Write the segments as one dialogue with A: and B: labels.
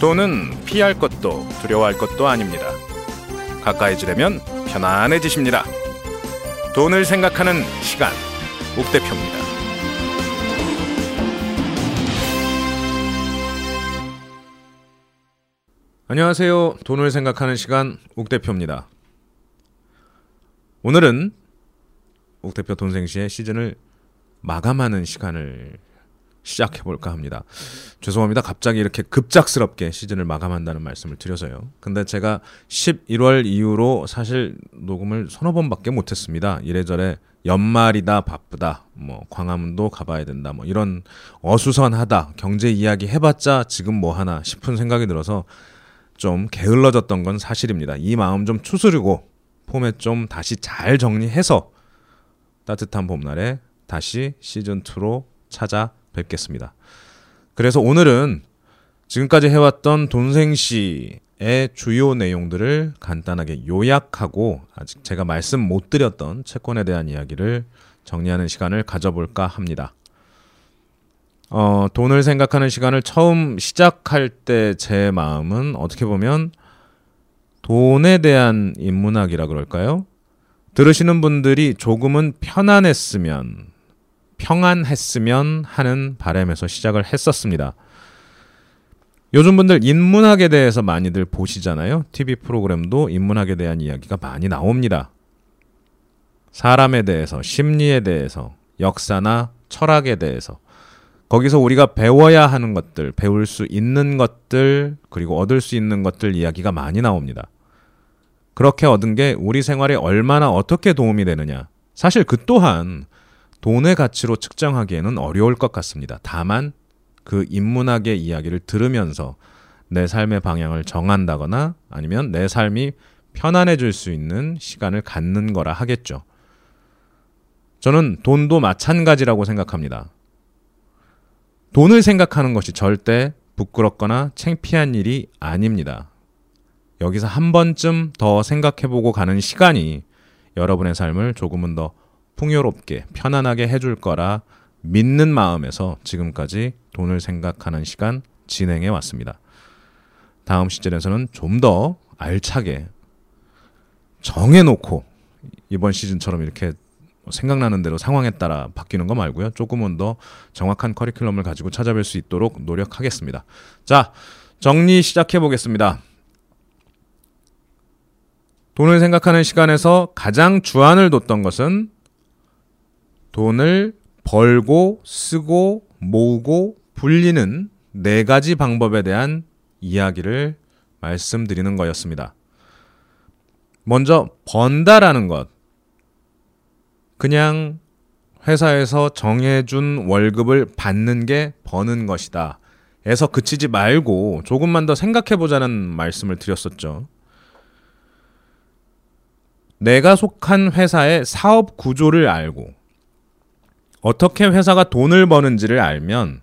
A: 돈은 피할 것도 두려워할 것도 아닙니다. 가까이 지려면 편안해지십니다. 돈을 생각하는 시간, 옥 대표입니다. 안녕하세요. 돈을 생각하는 시간, 옥 대표입니다. 오늘은 옥 대표 돈생시의 시즌을 마감하는 시간을 시작해 볼까 합니다. 죄송합니다. 갑자기 이렇게 급작스럽게 시즌을 마감한다는 말씀을 드려서요. 근데 제가 11월 이후로 사실 녹음을 서너 번밖에 못 했습니다. 이래저래 연말이다 바쁘다 뭐 광화문도 가봐야 된다 뭐 이런 어수선하다 경제 이야기 해봤자 지금 뭐 하나 싶은 생각이 들어서 좀 게을러졌던 건 사실입니다. 이 마음 좀 추스르고 폼에 좀 다시 잘 정리해서 따뜻한 봄날에 다시 시즌 2로 찾아 뵙겠습니다. 그래서 오늘은 지금까지 해왔던 돈생시의 주요 내용들을 간단하게 요약하고 아직 제가 말씀 못 드렸던 채권에 대한 이야기를 정리하는 시간을 가져볼까 합니다. 어, 돈을 생각하는 시간을 처음 시작할 때 제 마음은 어떻게 보면 돈에 대한 인문학이라 그럴까요? 들으시는 분들이 조금은 편안했으면 평안했으면 하는 바람에서 시작을 했었습니다. 요즘 분들 인문학에 대해서 많이들 보시잖아요. TV 프로그램도 인문학에 대한 이야기가 많이 나옵니다. 사람에 대해서, 심리에 대해서, 역사나 철학에 대해서, 거기서 우리가 배워야 하는 것들, 배울 수 있는 것들, 그리고 얻을 수 있는 것들 이야기가 많이 나옵니다. 그렇게 얻은 게 우리 생활에 얼마나 어떻게 도움이 되느냐. 사실 그 또한 돈의 가치로 측정하기에는 어려울 것 같습니다. 다만 그 인문학의 이야기를 들으면서 내 삶의 방향을 정한다거나 아니면 내 삶이 편안해질 수 있는 시간을 갖는 거라 하겠죠. 저는 돈도 마찬가지라고 생각합니다. 돈을 생각하는 것이 절대 부끄럽거나 창피한 일이 아닙니다. 여기서 한 번쯤 더 생각해보고 가는 시간이 여러분의 삶을 조금은 더 풍요롭게 편안하게 해줄 거라 믿는 마음에서 지금까지 돈을 생각하는 시간 진행해 왔습니다. 다음 시즌에서는 좀 더 알차게 정해놓고 이번 시즌처럼 이렇게 생각나는 대로 상황에 따라 바뀌는 거 말고요. 조금은 더 정확한 커리큘럼을 가지고 찾아뵐 수 있도록 노력하겠습니다. 자, 정리 시작해 보겠습니다. 돈을 생각하는 시간에서 가장 주안을 뒀던 것은 돈을 벌고 쓰고 모으고 불리는 네 가지 방법에 대한 이야기를 말씀드리는 거였습니다. 먼저 번다라는 것. 그냥 회사에서 정해준 월급을 받는 게 버는 것이다. 에서 그치지 말고 조금만 더 생각해 보자는 말씀을 드렸었죠. 내가 속한 회사의 사업 구조를 알고 어떻게 회사가 돈을 버는지를 알면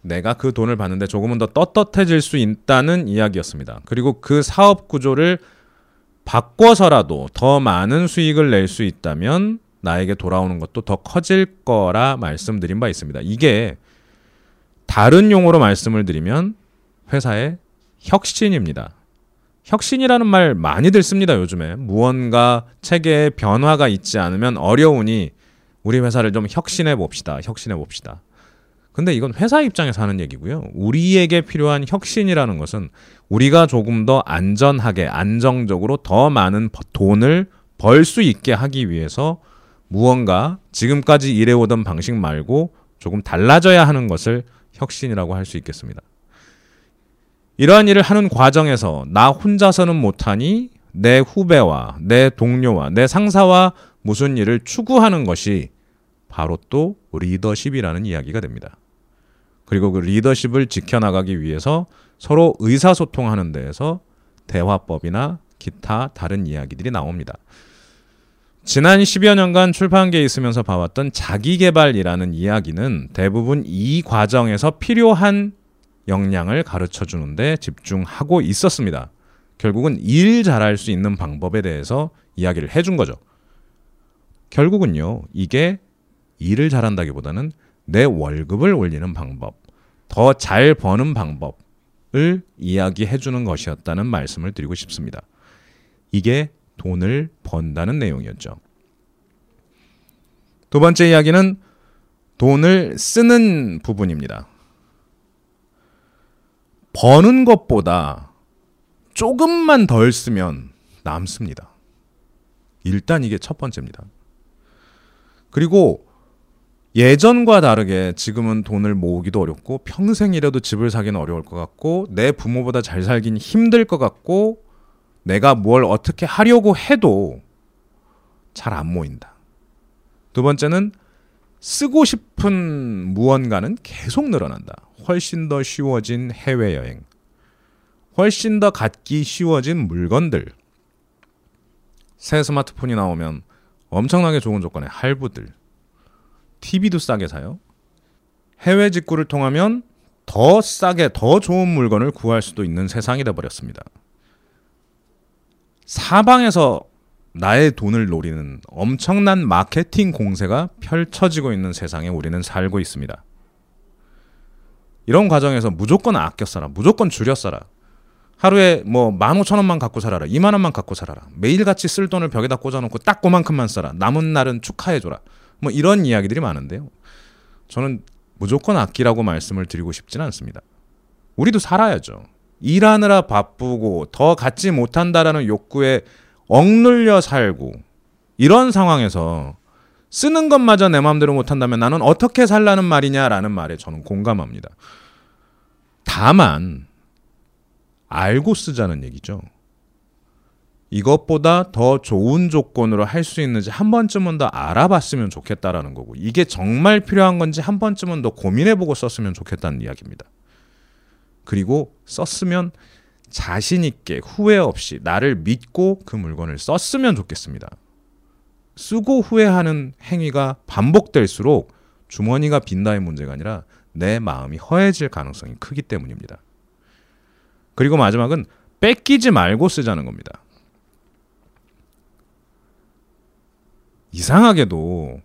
A: 내가 그 돈을 받는데 조금은 더 떳떳해질 수 있다는 이야기였습니다. 그리고 그 사업 구조를 바꿔서라도 더 많은 수익을 낼 수 있다면 나에게 돌아오는 것도 더 커질 거라 말씀드린 바 있습니다. 이게 다른 용어로 말씀을 드리면 회사의 혁신입니다. 혁신이라는 말 많이들 씁니다, 요즘에. 무언가 체계에 변화가 있지 않으면 어려우니 우리 회사를 좀 혁신해 봅시다. 혁신해 봅시다. 근데 이건 회사 입장에서 하는 얘기고요. 우리에게 필요한 혁신이라는 것은 우리가 조금 더 안전하게, 안정적으로 더 많은 돈을 벌 수 있게 하기 위해서 무언가 지금까지 일해오던 방식 말고 조금 달라져야 하는 것을 혁신이라고 할 수 있겠습니다. 이러한 일을 하는 과정에서 나 혼자서는 못하니 내 후배와 내 동료와 내 상사와 무슨 일을 추구하는 것이 바로 또 리더십이라는 이야기가 됩니다. 그리고 그 리더십을 지켜나가기 위해서 서로 의사소통하는 데에서 대화법이나 기타 다른 이야기들이 나옵니다. 지난 10여 년간 출판계에 있으면서 봐왔던 자기개발이라는 이야기는 대부분 이 과정에서 필요한 역량을 가르쳐 주는데 집중하고 있었습니다. 결국은 일 잘할 수 있는 방법에 대해서 이야기를 해준 거죠. 결국은요, 이게 일을 잘한다기보다는 내 월급을 올리는 방법, 더 잘 버는 방법, 이야기해 주는 것이었다는 말씀을 드리고 싶습니다. 이게 돈을 번다는 내용이었죠. 두 번째 이야기는 돈을 쓰는 부분입니다. 버는 것보다 조금만 덜 쓰면 남습니다. 일단 이게 첫 번째입니다. 그리고 예전과 다르게 지금은 돈을 모으기도 어렵고 평생이라도 집을 사기는 어려울 것 같고 내 부모보다 잘 살긴 힘들 것 같고 내가 뭘 어떻게 하려고 해도 잘 안 모인다. 두 번째는 쓰고 싶은 무언가는 계속 늘어난다. 훨씬 더 쉬워진 해외여행. 훨씬 더 갖기 쉬워진 물건들. 새 스마트폰이 나오면 엄청나게 좋은 조건의 할부들. TV도 싸게 사요. 해외 직구를 통하면 더 싸게 더 좋은 물건을 구할 수도 있는 세상이 돼 버렸습니다. 사방에서 나의 돈을 노리는 엄청난 마케팅 공세가 펼쳐지고 있는 세상에 우리는 살고 있습니다. 이런 과정에서 무조건 아껴 써라. 무조건 줄여 써라. 하루에 뭐 15,000원만 갖고 살아라. 2만 원만 갖고 살아라. 매일같이 쓸 돈을 벽에다 꽂아놓고 딱 그만큼만 써라. 남은 날은 축하해줘라. 뭐 이런 이야기들이 많은데요. 저는 무조건 아끼라고 말씀을 드리고 싶지는 않습니다. 우리도 살아야죠. 일하느라 바쁘고 더 갖지 못한다라는 욕구에 억눌려 살고 이런 상황에서 쓰는 것마저 내 마음대로 못한다면 나는 어떻게 살라는 말이냐라는 말에 저는 공감합니다. 다만 알고 쓰자는 얘기죠. 이것보다 더 좋은 조건으로 할 수 있는지 한 번쯤은 더 알아봤으면 좋겠다라는 거고 이게 정말 필요한 건지 한 번쯤은 더 고민해보고 썼으면 좋겠다는 이야기입니다. 그리고 썼으면 자신 있게 후회 없이 나를 믿고 그 물건을 썼으면 좋겠습니다. 쓰고 후회하는 행위가 반복될수록 주머니가 빈다의 문제가 아니라 내 마음이 허해질 가능성이 크기 때문입니다. 그리고 마지막은 뺏기지 말고 쓰자는 겁니다. 이상하게도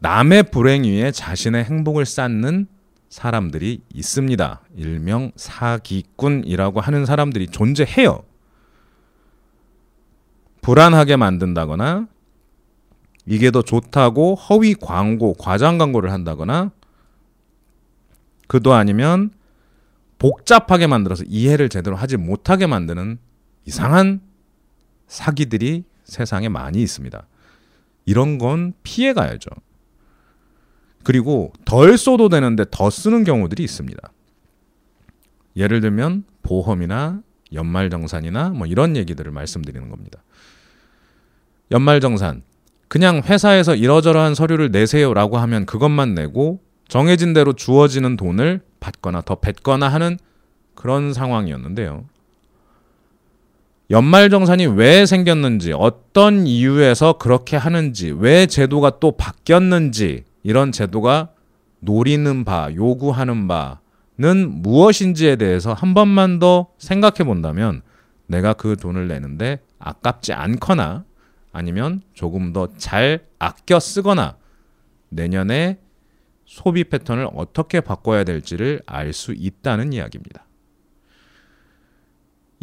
A: 남의 불행 위에 자신의 행복을 쌓는 사람들이 있습니다. 일명 사기꾼이라고 하는 사람들이 존재해요. 불안하게 만든다거나 이게 더 좋다고 허위 광고, 과장 광고를 한다거나 그도 아니면 복잡하게 만들어서 이해를 제대로 하지 못하게 만드는 이상한 사기들이 세상에 많이 있습니다. 이런 건 피해 가야죠. 그리고 덜 써도 되는데 더 쓰는 경우들이 있습니다. 예를 들면 보험이나 연말정산이나 뭐 이런 얘기들을 말씀드리는 겁니다. 연말정산. 그냥 회사에서 이러저러한 서류를 내세요라고 하면 그것만 내고 정해진 대로 주어지는 돈을 받거나 더 뱉거나 하는 그런 상황이었는데요. 연말정산이 왜 생겼는지, 어떤 이유에서 그렇게 하는지, 왜 제도가 또 바뀌었는지, 이런 제도가 노리는 바, 요구하는 바는 무엇인지에 대해서 한 번만 더 생각해 본다면 내가 그 돈을 내는데 아깝지 않거나 아니면 조금 더 잘 아껴 쓰거나 내년에 소비 패턴을 어떻게 바꿔야 될지를 알 수 있다는 이야기입니다.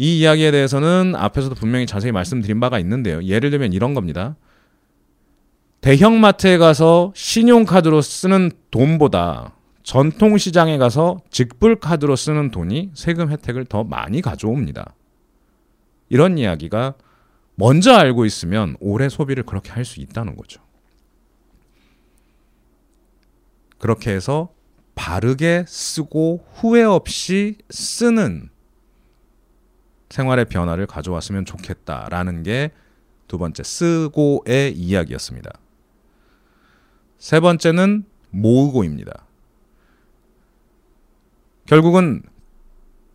A: 이 이야기에 대해서는 앞에서도 분명히 자세히 말씀드린 바가 있는데요. 예를 들면 이런 겁니다. 대형마트에 가서 신용카드로 쓰는 돈보다 전통시장에 가서 직불카드로 쓰는 돈이 세금 혜택을 더 많이 가져옵니다. 이런 이야기가 먼저 알고 있으면 올해 소비를 그렇게 할 수 있다는 거죠. 그렇게 해서 바르게 쓰고 후회 없이 쓰는 생활의 변화를 가져왔으면 좋겠다라는 게 두 번째 쓰고의 이야기였습니다. 세 번째는 모으고입니다. 결국은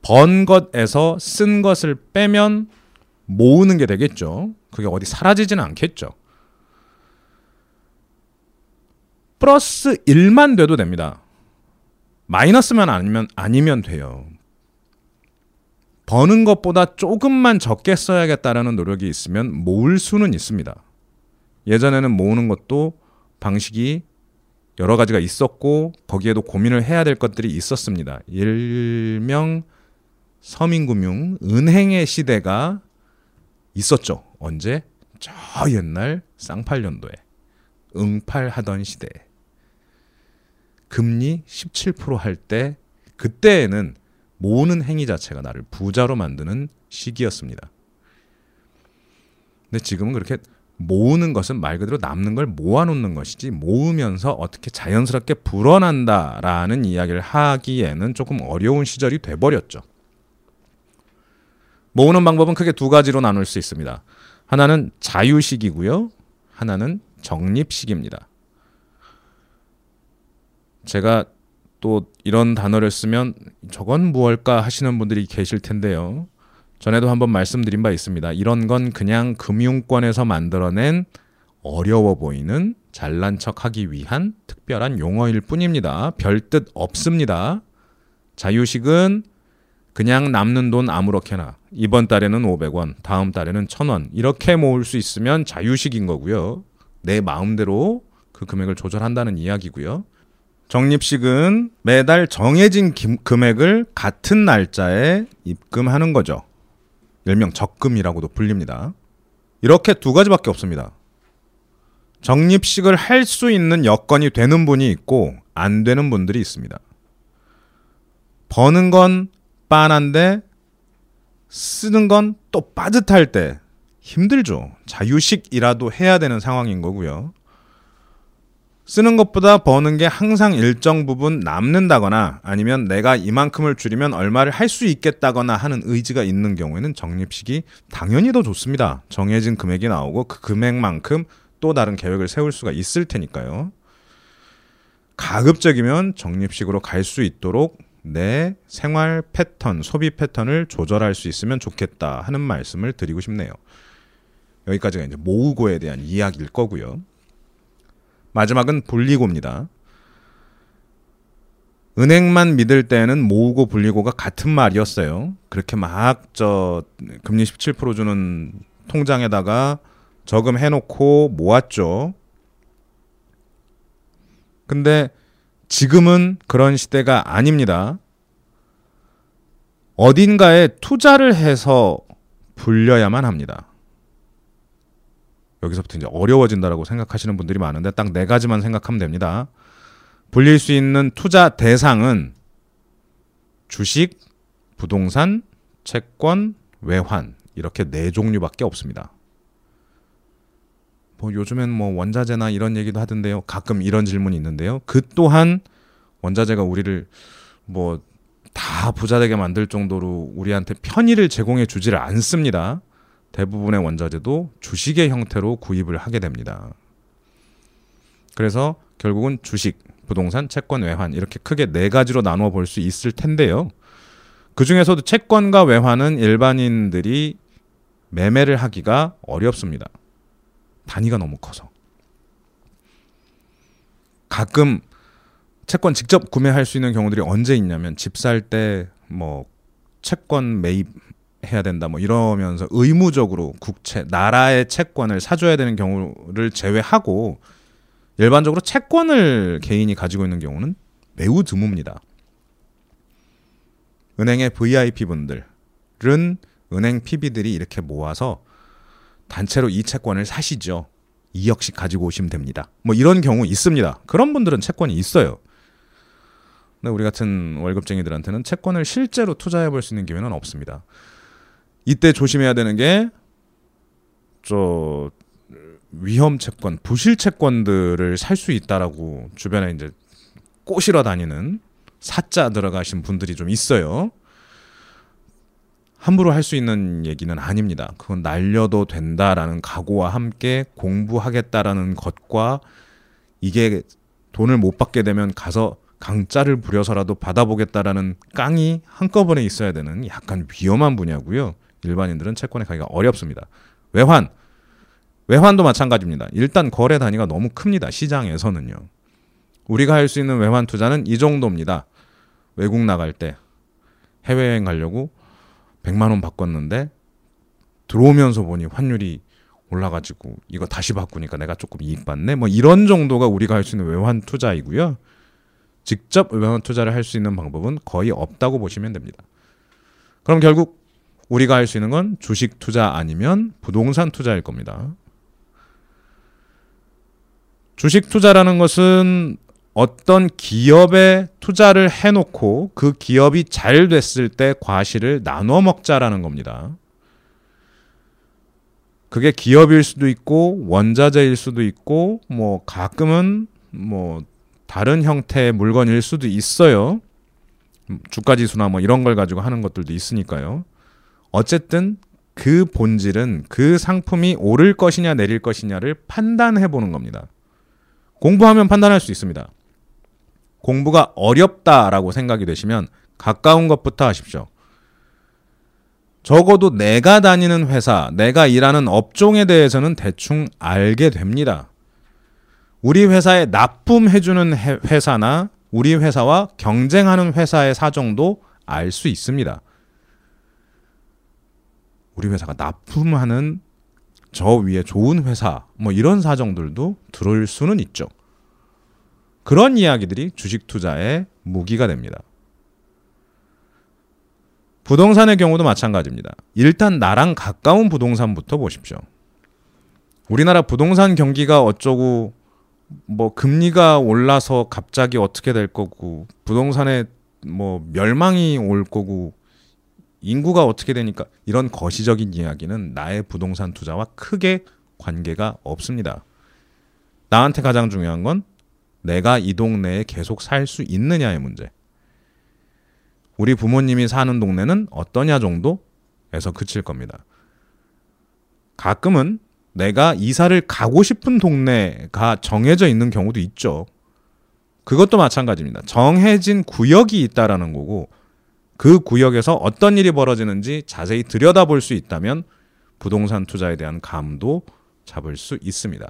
A: 번 것에서 쓴 것을 빼면 모으는 게 되겠죠. 그게 어디 사라지지는 않겠죠. 플러스 1만 돼도 됩니다. 마이너스만 아니면 아니면 돼요. 버는 것보다 조금만 적게 써야겠다라는 노력이 있으면 모을 수는 있습니다. 예전에는 모으는 것도 방식이 여러 가지가 있었고 거기에도 고민을 해야 될 것들이 있었습니다. 일명 서민금융 은행의 시대가 있었죠. 언제? 저 옛날 쌍팔년도에 응팔하던 시대. 금리 17%할 때 그때에는 모으는 행위 자체가 나를 부자로 만드는 시기였습니다. 근데 지금은 그렇게 모으는 것은 말 그대로 남는 걸 모아놓는 것이지 모으면서 어떻게 자연스럽게 불어난다라는 이야기를 하기에는 조금 어려운 시절이 돼버렸죠. 모으는 방법은 크게 두 가지로 나눌 수 있습니다. 하나는 자유식이고요. 하나는 적립식입니다. 제가 또 이런 단어를 쓰면 저건 무엇일까 하시는 분들이 계실 텐데요. 전에도 한번 말씀드린 바 있습니다. 이런 건 그냥 금융권에서 만들어낸 어려워 보이는 잘난 척 하기 위한 특별한 용어일 뿐입니다. 별 뜻 없습니다. 자유식은 그냥 남는 돈 아무렇게나 이번 달에는 500원, 다음 달에는 1000원 이렇게 모을 수 있으면 자유식인 거고요. 내 마음대로 그 금액을 조절한다는 이야기고요. 적립식은 매달 정해진 금액을 같은 날짜에 입금하는 거죠. 일명 적금이라고도 불립니다. 이렇게 두 가지밖에 없습니다. 적립식을 할 수 있는 여건이 되는 분이 있고 안 되는 분들이 있습니다. 버는 건 빤한데 쓰는 건 또 빠듯할 때 힘들죠. 자유식이라도 해야 되는 상황인 거고요. 쓰는 것보다 버는 게 항상 일정 부분 남는다거나 아니면 내가 이만큼을 줄이면 얼마를 할 수 있겠다거나 하는 의지가 있는 경우에는 적립식이 당연히 더 좋습니다. 정해진 금액이 나오고 그 금액만큼 또 다른 계획을 세울 수가 있을 테니까요. 가급적이면 적립식으로 갈 수 있도록 내 생활 패턴, 소비 패턴을 조절할 수 있으면 좋겠다 하는 말씀을 드리고 싶네요. 여기까지가 이제 모으고에 대한 이야기일 거고요. 마지막은 불리고입니다. 은행만 믿을 때는 모으고 불리고가 같은 말이었어요. 그렇게 막 저 금리 17% 주는 통장에다가 저금 해놓고 모았죠. 근데 지금은 그런 시대가 아닙니다. 어딘가에 투자를 해서 불려야만 합니다. 여기서부터 이제 어려워진다라고 생각하시는 분들이 많은데 딱 네 가지만 생각하면 됩니다. 불릴 수 있는 투자 대상은 주식, 부동산, 채권, 외환 이렇게 네 종류밖에 없습니다. 뭐 요즘엔 뭐 원자재나 이런 얘기도 하던데요. 가끔 이런 질문이 있는데요. 그 또한 원자재가 우리를 뭐 다 부자 되게 만들 정도로 우리한테 편의를 제공해 주지를 않습니다. 대부분의 원자재도 주식의 형태로 구입을 하게 됩니다. 그래서 결국은 주식, 부동산, 채권, 외환 이렇게 크게 네 가지로 나누어 볼 수 있을 텐데요. 그 중에서도 채권과 외환은 일반인들이 매매를 하기가 어렵습니다. 단위가 너무 커서. 가끔 채권 직접 구매할 수 있는 경우들이 언제 있냐면 집 살 때 뭐 채권 매입 해야 된다 뭐 이러면서 의무적으로 국채 나라의 채권을 사줘야 되는 경우를 제외하고 일반적으로 채권을 개인이 가지고 있는 경우는 매우 드뭅니다. 은행의 VIP 분들은 은행 PB들이 이렇게 모아서 단체로 이 채권을 사시죠. 2억씩 가지고 오시면 됩니다. 뭐 이런 경우 있습니다. 그런 분들은 채권이 있어요. 근데 우리 같은 월급쟁이들한테는 채권을 실제로 투자해 볼 수 있는 기회는 없습니다. 이때 조심해야 되는 게 저 위험 채권, 부실 채권들을 살 수 있다라고 주변에 이제 꼬시러 다니는 사자 들어가신 분들이 좀 있어요. 함부로 할 수 있는 얘기는 아닙니다. 그건 날려도 된다라는 각오와 함께 공부하겠다라는 것과 이게 돈을 못 받게 되면 가서 강짜를 부려서라도 받아보겠다라는 깡이 한꺼번에 있어야 되는 약간 위험한 분야고요. 일반인들은 채권에 가기가 어렵습니다. 외환. 외환도 마찬가지입니다. 일단 거래 단위가 너무 큽니다. 시장에서는요. 우리가 할 수 있는 외환 투자는 이 정도입니다. 외국 나갈 때 해외여행 가려고 100만 원 바꿨는데 들어오면서 보니 환율이 올라가지고 이거 다시 바꾸니까 내가 조금 이익 받네. 뭐 이런 정도가 우리가 할 수 있는 외환 투자이고요. 직접 외환 투자를 할 수 있는 방법은 거의 없다고 보시면 됩니다. 그럼 결국 우리가 할 수 있는 건 주식 투자 아니면 부동산 투자일 겁니다. 주식 투자라는 것은 어떤 기업에 투자를 해놓고 그 기업이 잘 됐을 때 과실을 나눠 먹자라는 겁니다. 그게 기업일 수도 있고 원자재일 수도 있고 뭐 가끔은 뭐 다른 형태의 물건일 수도 있어요. 주가 지수나 뭐 이런 걸 가지고 하는 것들도 있으니까요. 어쨌든 그 본질은 그 상품이 오를 것이냐 내릴 것이냐를 판단해 보는 겁니다. 공부하면 판단할 수 있습니다. 공부가 어렵다라고 생각이 되시면 가까운 것부터 하십시오. 적어도 내가 다니는 회사, 내가 일하는 업종에 대해서는 대충 알게 됩니다. 우리 회사에 납품해주는 회사나 우리 회사와 경쟁하는 회사의 사정도 알 수 있습니다. 우리 회사가 납품하는 저 위에 좋은 회사, 뭐 이런 사정들도 들을 수는 있죠. 그런 이야기들이 주식 투자의 무기가 됩니다. 부동산의 경우도 마찬가지입니다. 일단 나랑 가까운 부동산부터 보십시오. 우리나라 부동산 경기가 어쩌고 뭐 금리가 올라서 갑자기 어떻게 될 거고 부동산에 뭐 멸망이 올 거고 인구가 어떻게 되니까 이런 거시적인 이야기는 나의 부동산 투자와 크게 관계가 없습니다. 나한테 가장 중요한 건 내가 이 동네에 계속 살 수 있느냐의 문제. 우리 부모님이 사는 동네는 어떠냐 정도에서 그칠 겁니다. 가끔은 내가 이사를 가고 싶은 동네가 정해져 있는 경우도 있죠. 그것도 마찬가지입니다. 정해진 구역이 있다라는 거고 그 구역에서 어떤 일이 벌어지는지 자세히 들여다볼 수 있다면 부동산 투자에 대한 감도 잡을 수 있습니다.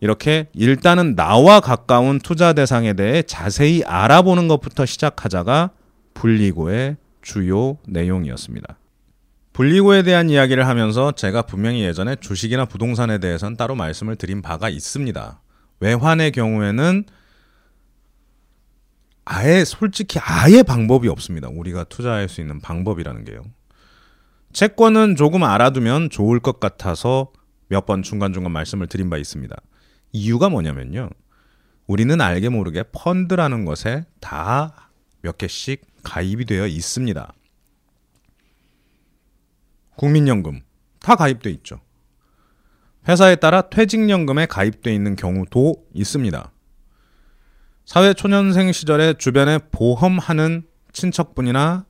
A: 이렇게 일단은 나와 가까운 투자 대상에 대해 자세히 알아보는 것부터 시작하자가 분리고의 주요 내용이었습니다. 분리고에 대한 이야기를 하면서 제가 분명히 예전에 주식이나 부동산에 대해서는 따로 말씀을 드린 바가 있습니다. 외환의 경우에는 아예 솔직히 아예 방법이 없습니다. 우리가 투자할 수 있는 방법이라는 게요. 채권은 조금 알아두면 좋을 것 같아서 몇 번 중간중간 말씀을 드린 바 있습니다. 이유가 뭐냐면요. 우리는 알게 모르게 펀드라는 것에 다 몇 개씩 가입이 되어 있습니다. 국민연금 다 가입돼 있죠. 회사에 따라 퇴직연금에 가입돼 있는 경우도 있습니다. 사회 초년생 시절에 주변에 보험하는 친척분이나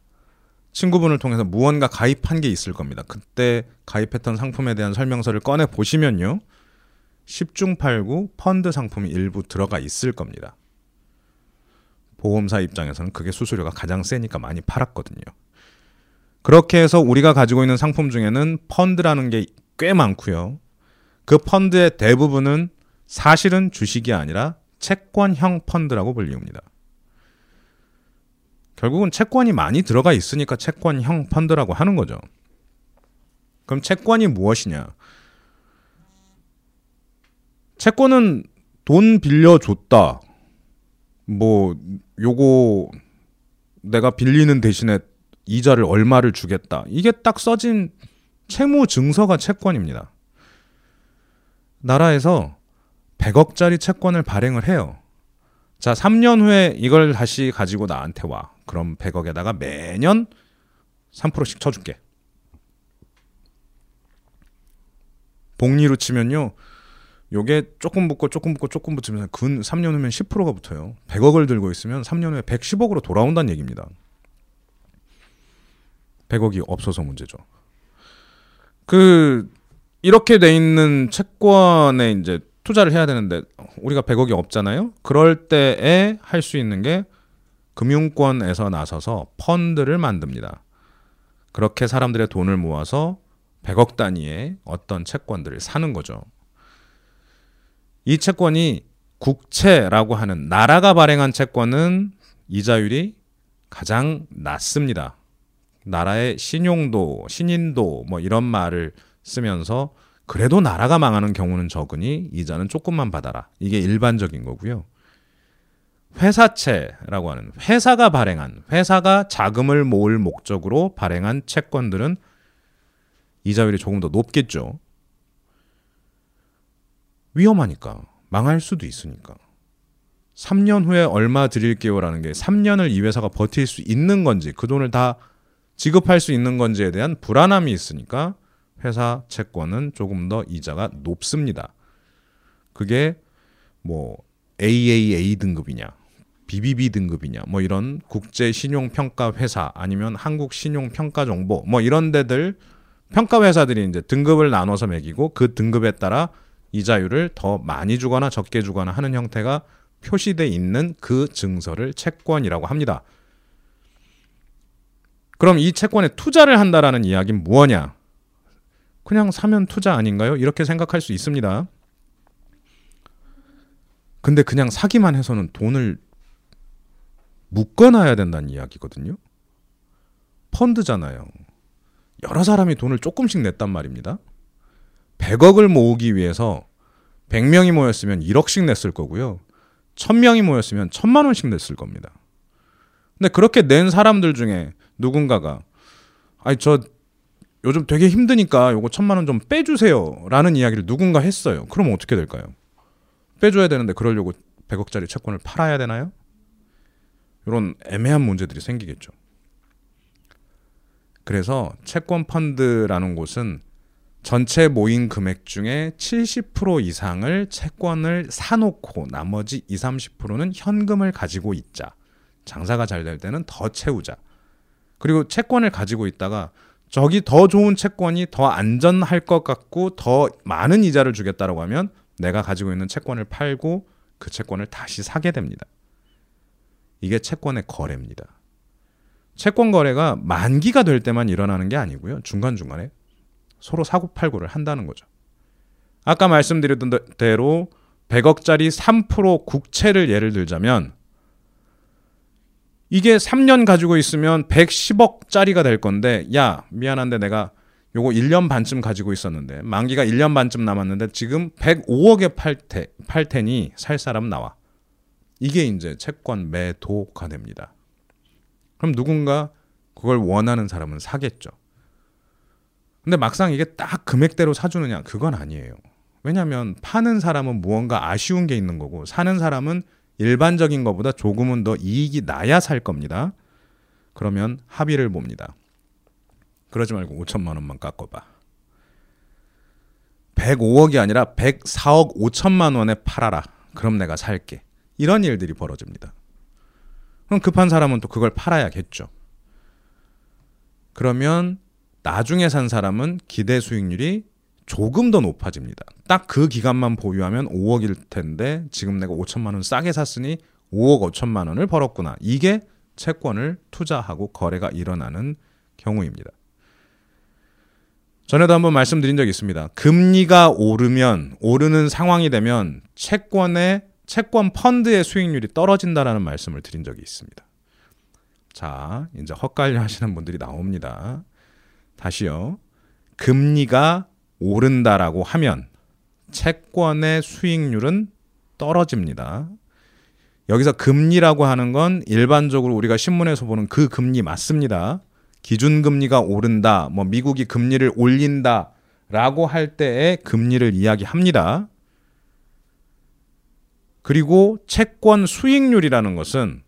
A: 친구분을 통해서 무언가 가입한 게 있을 겁니다. 그때 가입했던 상품에 대한 설명서를 꺼내 보시면요. 10중 8구 펀드 상품이 일부 들어가 있을 겁니다. 보험사 입장에서는 그게 수수료가 가장 세니까 많이 팔았거든요. 그렇게 해서 우리가 가지고 있는 상품 중에는 펀드라는 게 꽤 많고요. 그 펀드의 대부분은 사실은 주식이 아니라 채권형 펀드라고 불리웁니다. 결국은 채권이 많이 들어가 있으니까 채권형 펀드라고 하는 거죠. 그럼 채권이 무엇이냐? 채권은 돈 빌려줬다. 뭐 요거 내가 빌리는 대신에 이자를 얼마를 주겠다. 이게 딱 써진 채무 증서가 채권입니다. 나라에서 100억짜리 채권을 발행을 해요. 자, 3년 후에 이걸 다시 가지고 나한테 와. 그럼 100억에다가 매년 3%씩 쳐줄게. 복리로 치면요. 요게 조금 붙고 조금 붙고 조금 붙으면 근 3년 후면 10%가 붙어요. 100억을 들고 있으면 3년 후에 110억으로 돌아온다는 얘기입니다. 100억이 없어서 문제죠. 그 이렇게 돼 있는 채권에 이제 투자를 해야 되는데 우리가 100억이 없잖아요. 그럴 때에 할 수 있는 게 금융권에서 나서서 펀드를 만듭니다. 그렇게 사람들의 돈을 모아서 100억 단위의 어떤 채권들을 사는 거죠. 이 채권이 국채라고 하는 나라가 발행한 채권은 이자율이 가장 낮습니다. 나라의 신용도, 신인도 뭐 이런 말을 쓰면서 그래도 나라가 망하는 경우는 적으니 이자는 조금만 받아라. 이게 일반적인 거고요. 회사채라고 하는 회사가 발행한 회사가 자금을 모을 목적으로 발행한 채권들은 이자율이 조금 더 높겠죠. 위험하니까 망할 수도 있으니까. 3년 후에 얼마 드릴게요라는 게 3년을 이 회사가 버틸 수 있는 건지 그 돈을 다 지급할 수 있는 건지에 대한 불안함이 있으니까 회사 채권은 조금 더 이자가 높습니다. 그게 뭐 AAA 등급이냐, BBB 등급이냐, 뭐 이런 국제 신용 평가 회사 아니면 한국 신용 평가 정보 뭐 이런 데들 평가 회사들이 이제 등급을 나눠서 매기고 그 등급에 따라 이자율을 더 많이 주거나 적게 주거나 하는 형태가 표시돼 있는 그 증서를 채권이라고 합니다. 그럼 이 채권에 투자를 한다라는 이야기는 무엇냐? 그냥 사면 투자 아닌가요? 이렇게 생각할 수 있습니다. 근데 그냥 사기만 해서는 돈을 묶어놔야 된다는 이야기거든요. 펀드잖아요. 여러 사람이 돈을 조금씩 냈단 말입니다. 100억을 모으기 위해서 100명이 모였으면 1억씩 냈을 거고요. 1000명이 모였으면 1000만 원씩 냈을 겁니다. 근데 그렇게 낸 사람들 중에 누군가가 아니 저 요즘 되게 힘드니까 요거 천만 원 좀 빼주세요 라는 이야기를 누군가 했어요. 그럼 어떻게 될까요? 빼줘야 되는데 그러려고 100억짜리 채권을 팔아야 되나요? 이런 애매한 문제들이 생기겠죠. 그래서 채권 펀드라는 곳은 전체 모인 금액 중에 70% 이상을 채권을 사놓고 나머지 20, 30%는 현금을 가지고 있자. 장사가 잘 될 때는 더 채우자. 그리고 채권을 가지고 있다가 저기 더 좋은 채권이 더 안전할 것 같고 더 많은 이자를 주겠다라고 하면 내가 가지고 있는 채권을 팔고 그 채권을 다시 사게 됩니다. 이게 채권의 거래입니다. 채권 거래가 만기가 될 때만 일어나는 게 아니고요. 중간중간에 서로 사고팔고를 한다는 거죠. 아까 말씀드렸던 대로 100억짜리 3% 국채를 예를 들자면 이게 3년 가지고 있으면 110억짜리가 될 건데 야 미안한데 내가 요거 1년 반쯤 가지고 있었는데 만기가 1년 반쯤 남았는데 지금 105억에 팔, 테, 팔 테니 살 사람 나와. 이게 이제 채권 매도가 됩니다. 그럼 누군가 그걸 원하는 사람은 사겠죠. 근데 막상 이게 딱 금액대로 사주느냐 그건 아니에요. 왜냐하면 파는 사람은 무언가 아쉬운 게 있는 거고 사는 사람은 일반적인 것보다 조금은 더 이익이 나야 살 겁니다. 그러면 합의를 봅니다. 그러지 말고 5천만 원만 깎아봐. 105억이 아니라 104억 5천만 원에 팔아라. 그럼 내가 살게. 이런 일들이 벌어집니다. 그럼 급한 사람은 또 그걸 팔아야겠죠. 그러면 나중에 산 사람은 기대 수익률이 조금 더 높아집니다. 딱 그 기간만 보유하면 5억일 텐데 지금 내가 5천만 원 싸게 샀으니 5억 5천만 원을 벌었구나. 이게 채권을 투자하고 거래가 일어나는 경우입니다. 전에도 한번 말씀드린 적이 있습니다. 금리가 오르면 오르는 상황이 되면 채권의 채권 펀드의 수익률이 떨어진다라는 말씀을 드린 적이 있습니다. 자, 이제 헛갈려 하시는 분들이 나옵니다. 다시요. 금리가 오른다라고 하면 채권의 수익률은 떨어집니다. 여기서 금리라고 하는 건 일반적으로 우리가 신문에서 보는 그 금리 맞습니다. 기준금리가 오른다, 뭐 미국이 금리를 올린다 라고 할 때의 금리를 이야기합니다. 그리고 채권 수익률이라는 것은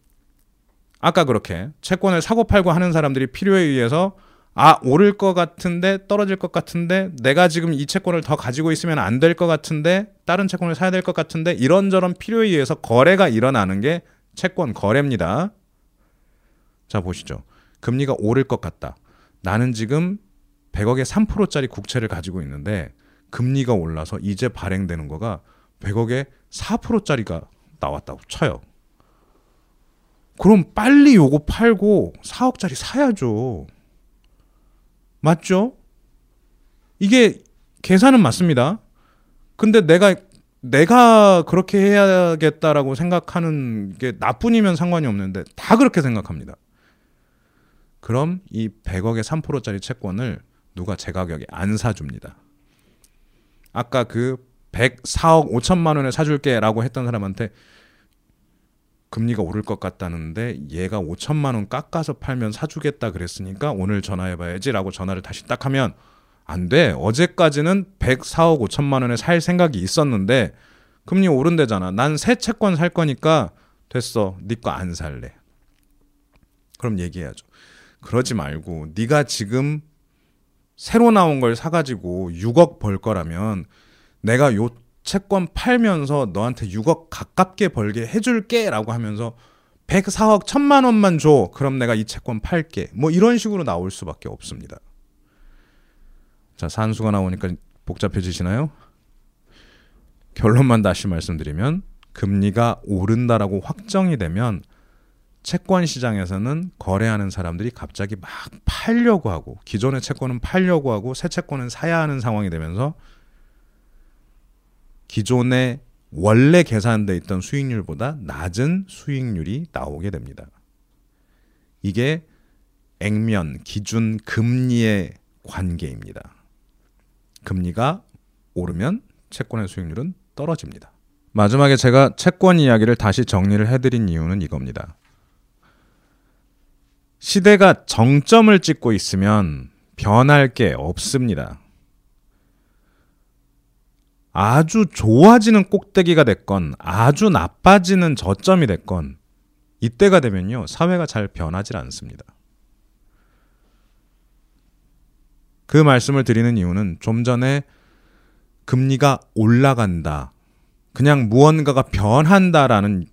A: 아까 그렇게 채권을 사고 팔고 하는 사람들이 필요에 의해서 아, 오를 것 같은데 떨어질 것 같은데 내가 지금 이 채권을 더 가지고 있으면 안 될 것 같은데 다른 채권을 사야 될 것 같은데 이런저런 필요에 의해서 거래가 일어나는 게 채권 거래입니다. 자, 보시죠. 금리가 오를 것 같다. 나는 지금 100억에 3%짜리 국채를 가지고 있는데 금리가 올라서 이제 발행되는 거가 100억에 4%짜리가 나왔다고 쳐요. 그럼 빨리 요거 팔고 4억짜리 사야죠. 맞죠? 이게 계산은 맞습니다. 근데 내가 내가 그렇게 해야겠다라고 생각하는 게 나뿐이면 상관이 없는데 다 그렇게 생각합니다. 그럼 이 100억의 3%짜리 채권을 누가 제 가격에 안 사줍니다. 아까 그 104억 5천만 원에 사줄게라고 했던 사람한테 금리가 오를 것 같다는데 얘가 5천만 원 깎아서 팔면 사주겠다 그랬으니까 오늘 전화해봐야지라고 전화를 다시 딱 하면 안 돼. 어제까지는 104억 5천만 원에 살 생각이 있었는데 금리 오른대잖아. 난 새 채권 살 거니까 됐어. 네 거 안 살래. 그럼 얘기해야죠. 그러지 말고 네가 지금 새로 나온 걸 사가지고 6억 벌 거라면 내가 요 채권 팔면서 너한테 6억 가깝게 벌게 해줄게 라고 하면서 104억 천만 원만 줘. 그럼 내가 이 채권 팔게. 뭐 이런 식으로 나올 수밖에 없습니다. 자, 산수가 나오니까 복잡해지시나요? 결론만 다시 말씀드리면 금리가 오른다라고 확정이 되면 채권 시장에서는 거래하는 사람들이 갑자기 막 팔려고 하고 기존의 채권은 팔려고 하고 새 채권은 사야 하는 상황이 되면서 기존에 원래 계산돼 있던 수익률보다 낮은 수익률이 나오게 됩니다. 이게 액면 기준 금리의 관계입니다. 금리가 오르면 채권의 수익률은 떨어집니다. 마지막에 제가 채권 이야기를 다시 정리를 해드린 이유는 이겁니다. 시대가 정점을 찍고 있으면 변할 게 없습니다. 아주 좋아지는 꼭대기가 됐건 아주 나빠지는 저점이 됐건 이때가 되면요 사회가 잘 변하지 않습니다. 그 말씀을 드리는 이유는 좀 전에 금리가 올라간다. 그냥 무언가가 변한다라는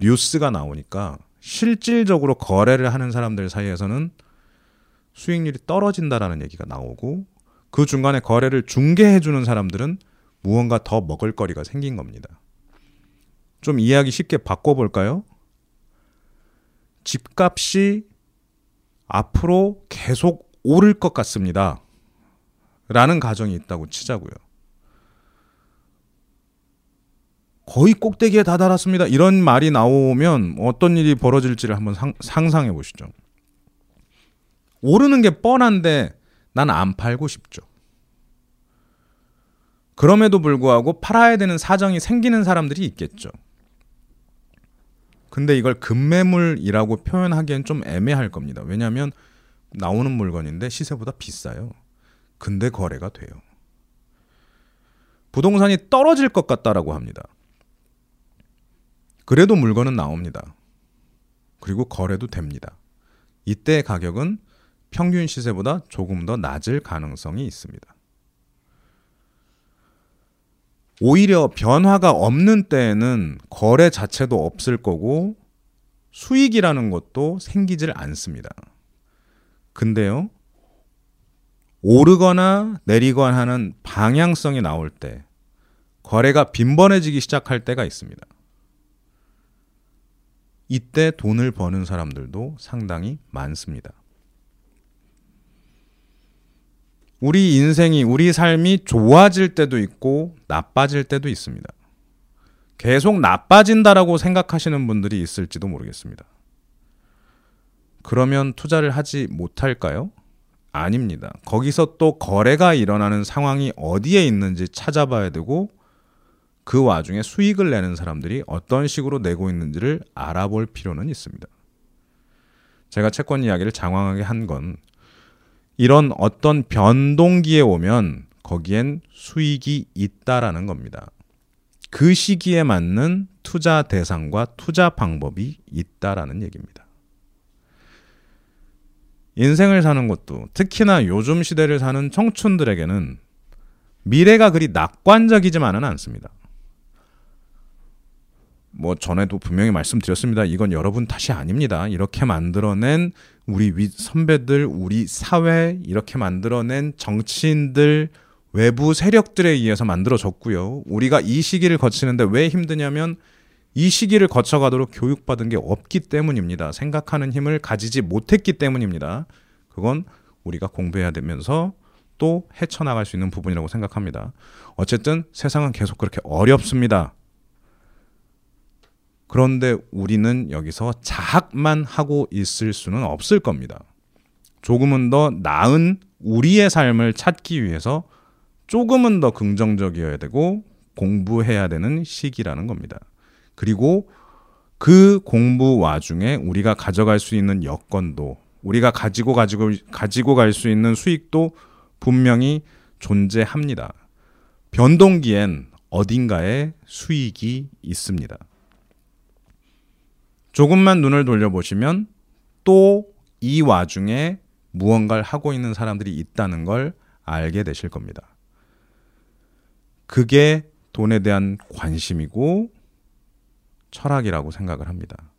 A: 뉴스가 나오니까 실질적으로 거래를 하는 사람들 사이에서는 수익률이 떨어진다라는 얘기가 나오고 그 중간에 거래를 중개해 주는 사람들은 무언가 더 먹을거리가 생긴 겁니다. 좀 이야기 쉽게 바꿔볼까요? 집값이 앞으로 계속 오를 것 같습니다. 라는 가정이 있다고 치자고요. 거의 꼭대기에 다다랐습니다. 이런 말이 나오면 어떤 일이 벌어질지를 한번 상, 상상해 보시죠. 오르는 게 뻔한데 난 안 팔고 싶죠. 그럼에도 불구하고 팔아야 되는 사정이 생기는 사람들이 있겠죠. 근데 이걸 급매물이라고 표현하기엔 좀 애매할 겁니다. 왜냐하면 나오는 물건인데 시세보다 비싸요. 근데 거래가 돼요. 부동산이 떨어질 것 같다라고 합니다. 그래도 물건은 나옵니다. 그리고 거래도 됩니다. 이때 가격은 평균 시세보다 조금 더 낮을 가능성이 있습니다. 오히려 변화가 없는 때에는 거래 자체도 없을 거고 수익이라는 것도 생기질 않습니다. 근데요, 오르거나 내리거나 하는 방향성이 나올 때 거래가 빈번해지기 시작할 때가 있습니다. 이때 돈을 버는 사람들도 상당히 많습니다. 우리 인생이, 우리 삶이 좋아질 때도 있고 나빠질 때도 있습니다. 계속 나빠진다라고 생각하시는 분들이 있을지도 모르겠습니다. 그러면 투자를 하지 못할까요? 아닙니다. 거기서 또 거래가 일어나는 상황이 어디에 있는지 찾아봐야 되고 그 와중에 수익을 내는 사람들이 어떤 식으로 내고 있는지를 알아볼 필요는 있습니다. 제가 채권 이야기를 장황하게 한 건 이런 어떤 변동기에 오면 거기엔 수익이 있다라는 겁니다. 그 시기에 맞는 투자 대상과 투자 방법이 있다라는 얘기입니다. 인생을 사는 것도 특히나 요즘 시대를 사는 청춘들에게는 미래가 그리 낙관적이지만은 않습니다. 뭐 전에도 분명히 말씀드렸습니다. 이건 여러분 탓이 아닙니다. 이렇게 만들어낸 우리 위 선배들, 우리 사회 이렇게 만들어낸 정치인들 외부 세력들에 의해서 만들어졌고요. 우리가 이 시기를 거치는데 왜 힘드냐면 이 시기를 거쳐가도록 교육받은 게 없기 때문입니다. 생각하는 힘을 가지지 못했기 때문입니다. 그건 우리가 공부해야 되면서 또 헤쳐나갈 수 있는 부분이라고 생각합니다. 어쨌든 세상은 계속 그렇게 어렵습니다. 그런데 우리는 여기서 자학만 하고 있을 수는 없을 겁니다. 조금은 더 나은 우리의 삶을 찾기 위해서 조금은 더 긍정적이어야 되고 공부해야 되는 시기라는 겁니다. 그리고 그 공부 와중에 우리가 가져갈 수 있는 여건도 우리가 가지고 가지고 가지고 갈 수 있는 수익도 분명히 존재합니다. 변동기엔 어딘가에 수익이 있습니다. 조금만 눈을 돌려보시면 또 이 와중에 무언가를 하고 있는 사람들이 있다는 걸 알게 되실 겁니다. 그게 돈에 대한 관심이고 철학이라고 생각을 합니다.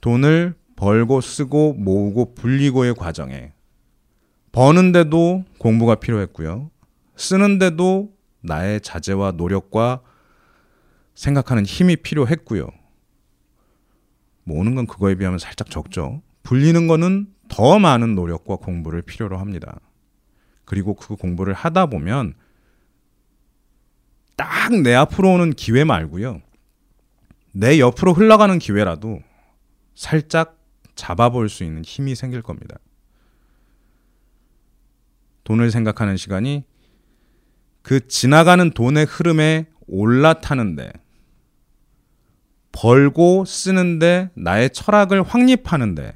A: 돈을 벌고 쓰고 모으고 불리고의 과정에 버는데도 공부가 필요했고요. 쓰는데도 나의 자제와 노력과 생각하는 힘이 필요했고요. 모으는 건 그거에 비하면 살짝 적죠. 불리는 거는 더 많은 노력과 공부를 필요로 합니다. 그리고 그 공부를 하다 보면 딱 내 앞으로 오는 기회 말고요. 내 옆으로 흘러가는 기회라도 살짝 잡아볼 수 있는 힘이 생길 겁니다. 돈을 생각하는 시간이 그 지나가는 돈의 흐름에 올라타는데 벌고 쓰는데 나의 철학을 확립하는데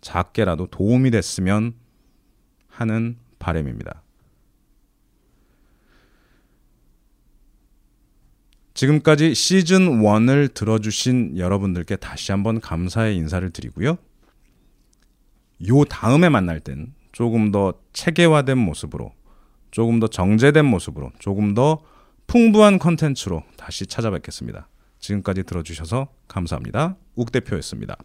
A: 작게라도 도움이 됐으면 하는 바람입니다. 지금까지 시즌 1을 들어주신 여러분들께 다시 한번 감사의 인사를 드리고요. 요 다음에 만날 땐 조금 더 체계화된 모습으로, 조금 더 정제된 모습으로, 조금 더 풍부한 컨텐츠로 다시 찾아뵙겠습니다. 지금까지 들어주셔서 감사합니다. 욱 대표였습니다.